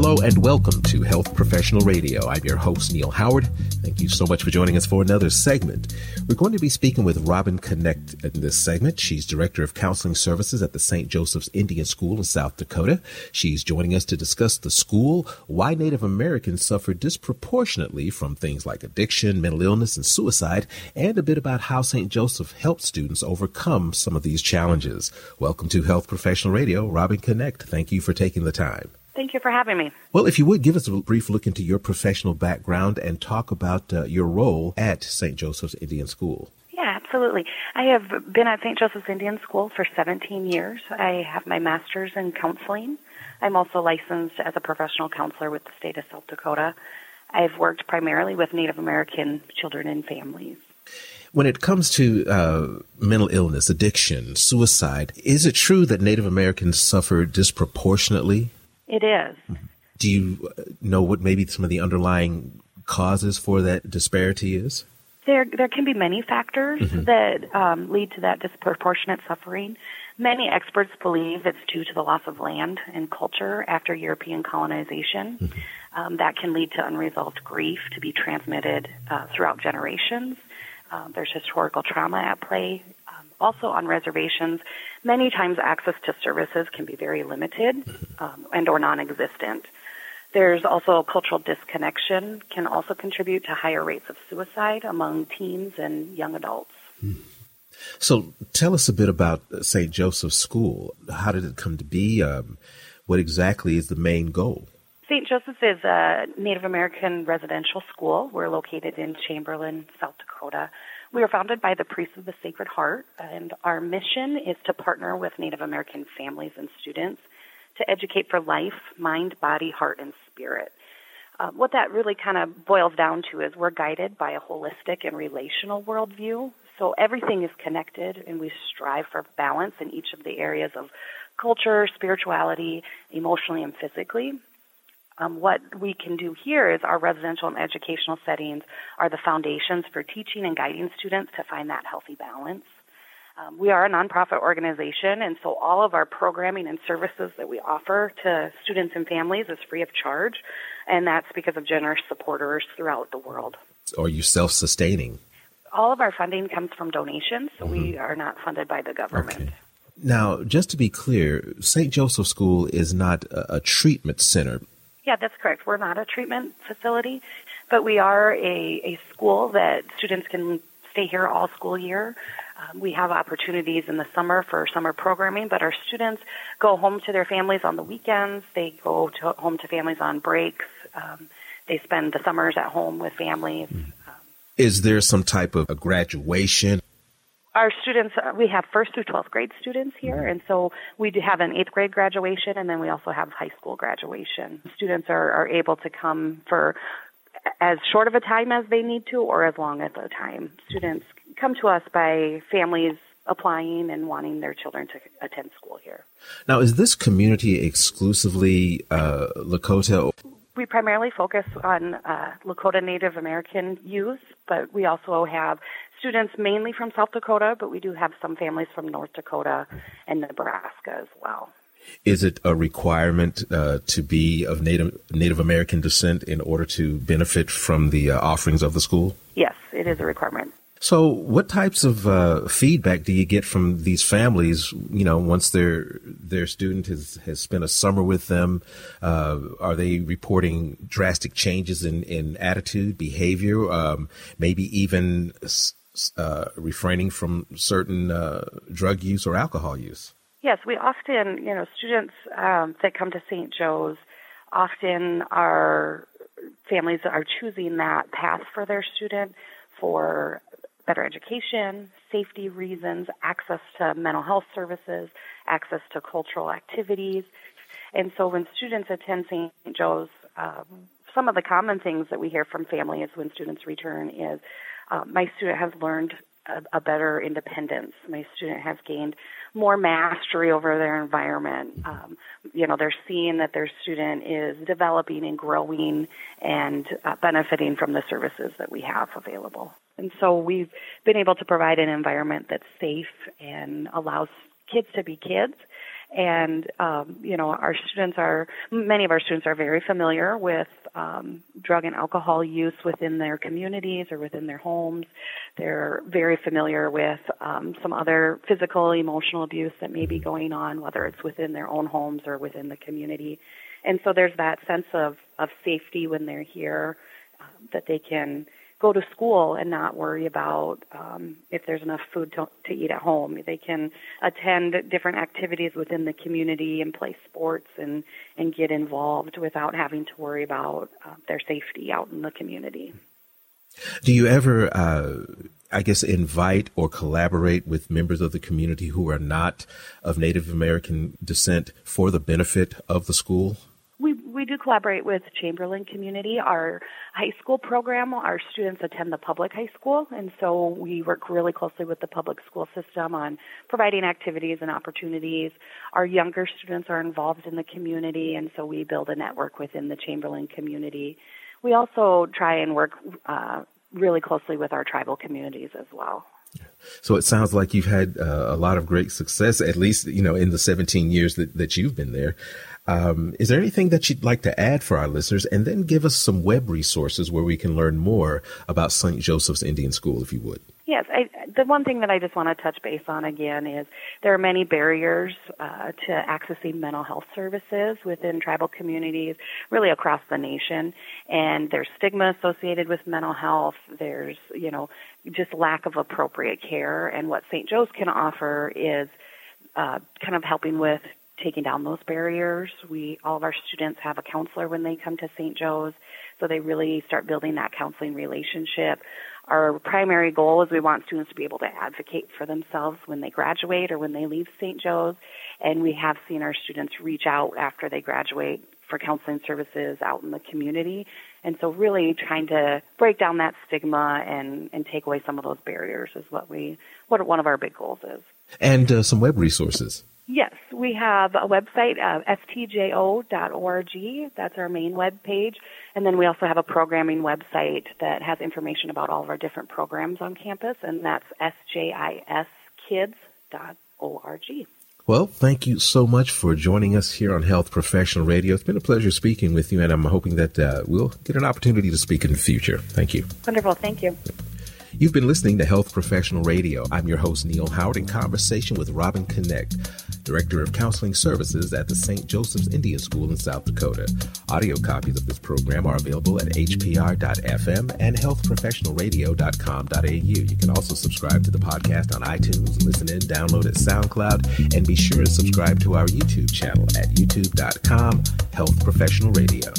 Hello and welcome to Health Professional Radio. I'm your host, Neil Howard. Thank you so much for joining us for another segment. We're going to be speaking with Robin Connect in this segment. She's Director of Counseling Services at the St. Joseph's Indian School in South Dakota. She's joining us to discuss the school, why Native Americans suffer disproportionately from things like addiction, mental illness, and suicide, and a bit about how St. Joseph helps students overcome some of these challenges. Welcome to Health Professional Radio. Robin Connect, thank you for taking the time. Thank you for having me. Well, if you would give us a brief look into your professional background and talk about uh, your role at St. Joseph's Indian School. Yeah, absolutely. I have been at St. Joseph's Indian School for 17 years. I have my master's in counseling. I'm also licensed as a professional counselor with the state of South Dakota. I've worked primarily with Native American children and families. When it comes to uh, mental illness, addiction, suicide, is it true that Native Americans suffer disproportionately it is. Do you know what maybe some of the underlying causes for that disparity is? There, there can be many factors mm-hmm. that um, lead to that disproportionate suffering. Many experts believe it's due to the loss of land and culture after European colonization. Mm-hmm. Um, that can lead to unresolved grief to be transmitted uh, throughout generations. Uh, there's historical trauma at play. Also, on reservations, many times access to services can be very limited um, and or non-existent. There's also cultural disconnection can also contribute to higher rates of suicide among teens and young adults. So, tell us a bit about St. Joseph's School. How did it come to be? Um, what exactly is the main goal? St. Joseph's is a Native American residential school. We're located in Chamberlain, South Dakota. We are founded by the Priests of the Sacred Heart, and our mission is to partner with Native American families and students to educate for life, mind, body, heart, and spirit. Uh, what that really kind of boils down to is we're guided by a holistic and relational worldview. So everything is connected, and we strive for balance in each of the areas of culture, spirituality, emotionally, and physically. Um, what we can do here is our residential and educational settings are the foundations for teaching and guiding students to find that healthy balance. Um, we are a nonprofit organization, and so all of our programming and services that we offer to students and families is free of charge, and that's because of generous supporters throughout the world. Are you self sustaining? All of our funding comes from donations, so mm-hmm. we are not funded by the government. Okay. Now, just to be clear, St. Joseph School is not a, a treatment center. Yeah, that's correct. We're not a treatment facility, but we are a, a school that students can stay here all school year. Um, we have opportunities in the summer for summer programming, but our students go home to their families on the weekends. They go to, home to families on breaks. Um, they spend the summers at home with families. Is there some type of a graduation our students, uh, we have first through 12th grade students here, and so we do have an eighth grade graduation, and then we also have high school graduation. Students are, are able to come for as short of a time as they need to, or as long as a time. Students come to us by families applying and wanting their children to attend school here. Now, is this community exclusively uh, Lakota? We primarily focus on uh, Lakota Native American youth, but we also have students mainly from South Dakota, but we do have some families from North Dakota and Nebraska as well. Is it a requirement uh, to be of Native Native American descent in order to benefit from the uh, offerings of the school? Yes, it is a requirement. So, what types of uh, feedback do you get from these families? You know, once their their student has, has spent a summer with them, uh, are they reporting drastic changes in, in attitude, behavior, um, maybe even uh, refraining from certain uh, drug use or alcohol use? Yes, we often, you know, students um, that come to St. Joe's often are families are choosing that path for their student for better education, safety reasons, access to mental health services, access to cultural activities. And so when students attend St. Joe's, um, some of the common things that we hear from families when students return is uh, my student has learned a, a, better independence. My student has gained more mastery over their environment. Um, you know, they're seeing that their student is developing and growing and uh, benefiting from the services that we have available. And so we've been able to provide an environment that's safe and allows kids to be kids And, um, you know, our students are, many of our students are very familiar with um, drug and alcohol use within their communities or within their homes. They're very familiar with um, some other physical, emotional abuse that may be going on, whether it's within their own homes or within the community. And so there's that sense of, of safety when they're here um, that they can go to school and not worry about um, if there's enough food to, to eat at home. They can attend different activities within the community and play sports and, and get involved without having to worry about uh, their safety out in the community. Do you ever, uh, I guess, invite or collaborate with members of the community who are not of Native American descent for the benefit of the school? We do collaborate with Chamberlain Community. Our high school program, our students attend the public high school, and so we work really closely with the public school system on providing activities and opportunities. Our younger students are involved in the community, and so we build a network within the Chamberlain community. We also try and work uh, really closely with our tribal communities as well. So it sounds like you've had uh, a lot of great success, at least, you know, in the 17 years that, that you've been there. Um, is there anything that you'd like to add for our listeners? And then give us some web resources where we can learn more about St. Joseph's Indian School, if you would. Yes, I, the one thing that I just want to touch base on again is there are many barriers uh, to accessing mental health services within tribal communities, really across the nation. And there's stigma associated with mental health. There's, you know, just lack of appropriate care. And what St. Joe's can offer is uh, kind of helping with taking down those barriers. We all of our students have a counselor when they come to St. Joe's, so they really start building that counseling relationship. Our primary goal is we want students to be able to advocate for themselves when they graduate or when they leave St. Joe's, and we have seen our students reach out after they graduate for counseling services out in the community. And so really trying to break down that stigma and, and take away some of those barriers is what we what one of our big goals is. And uh, some web resources. Yes, we have a website, uh, stjo.org. That's our main web page. And then we also have a programming website that has information about all of our different programs on campus, and that's sjiskids.org. Well, thank you so much for joining us here on Health Professional Radio. It's been a pleasure speaking with you, and I'm hoping that uh, we'll get an opportunity to speak in the future. Thank you. Wonderful. Thank you. You've been listening to Health Professional Radio. I'm your host, Neil Howard, in conversation with Robin Connect, Director of Counseling Services at the St. Joseph's Indian School in South Dakota. Audio copies of this program are available at hpr.fm and healthprofessionalradio.com.au. You can also subscribe to the podcast on iTunes, listen in, download at SoundCloud, and be sure to subscribe to our YouTube channel at youtube.com, Health Professional Radio.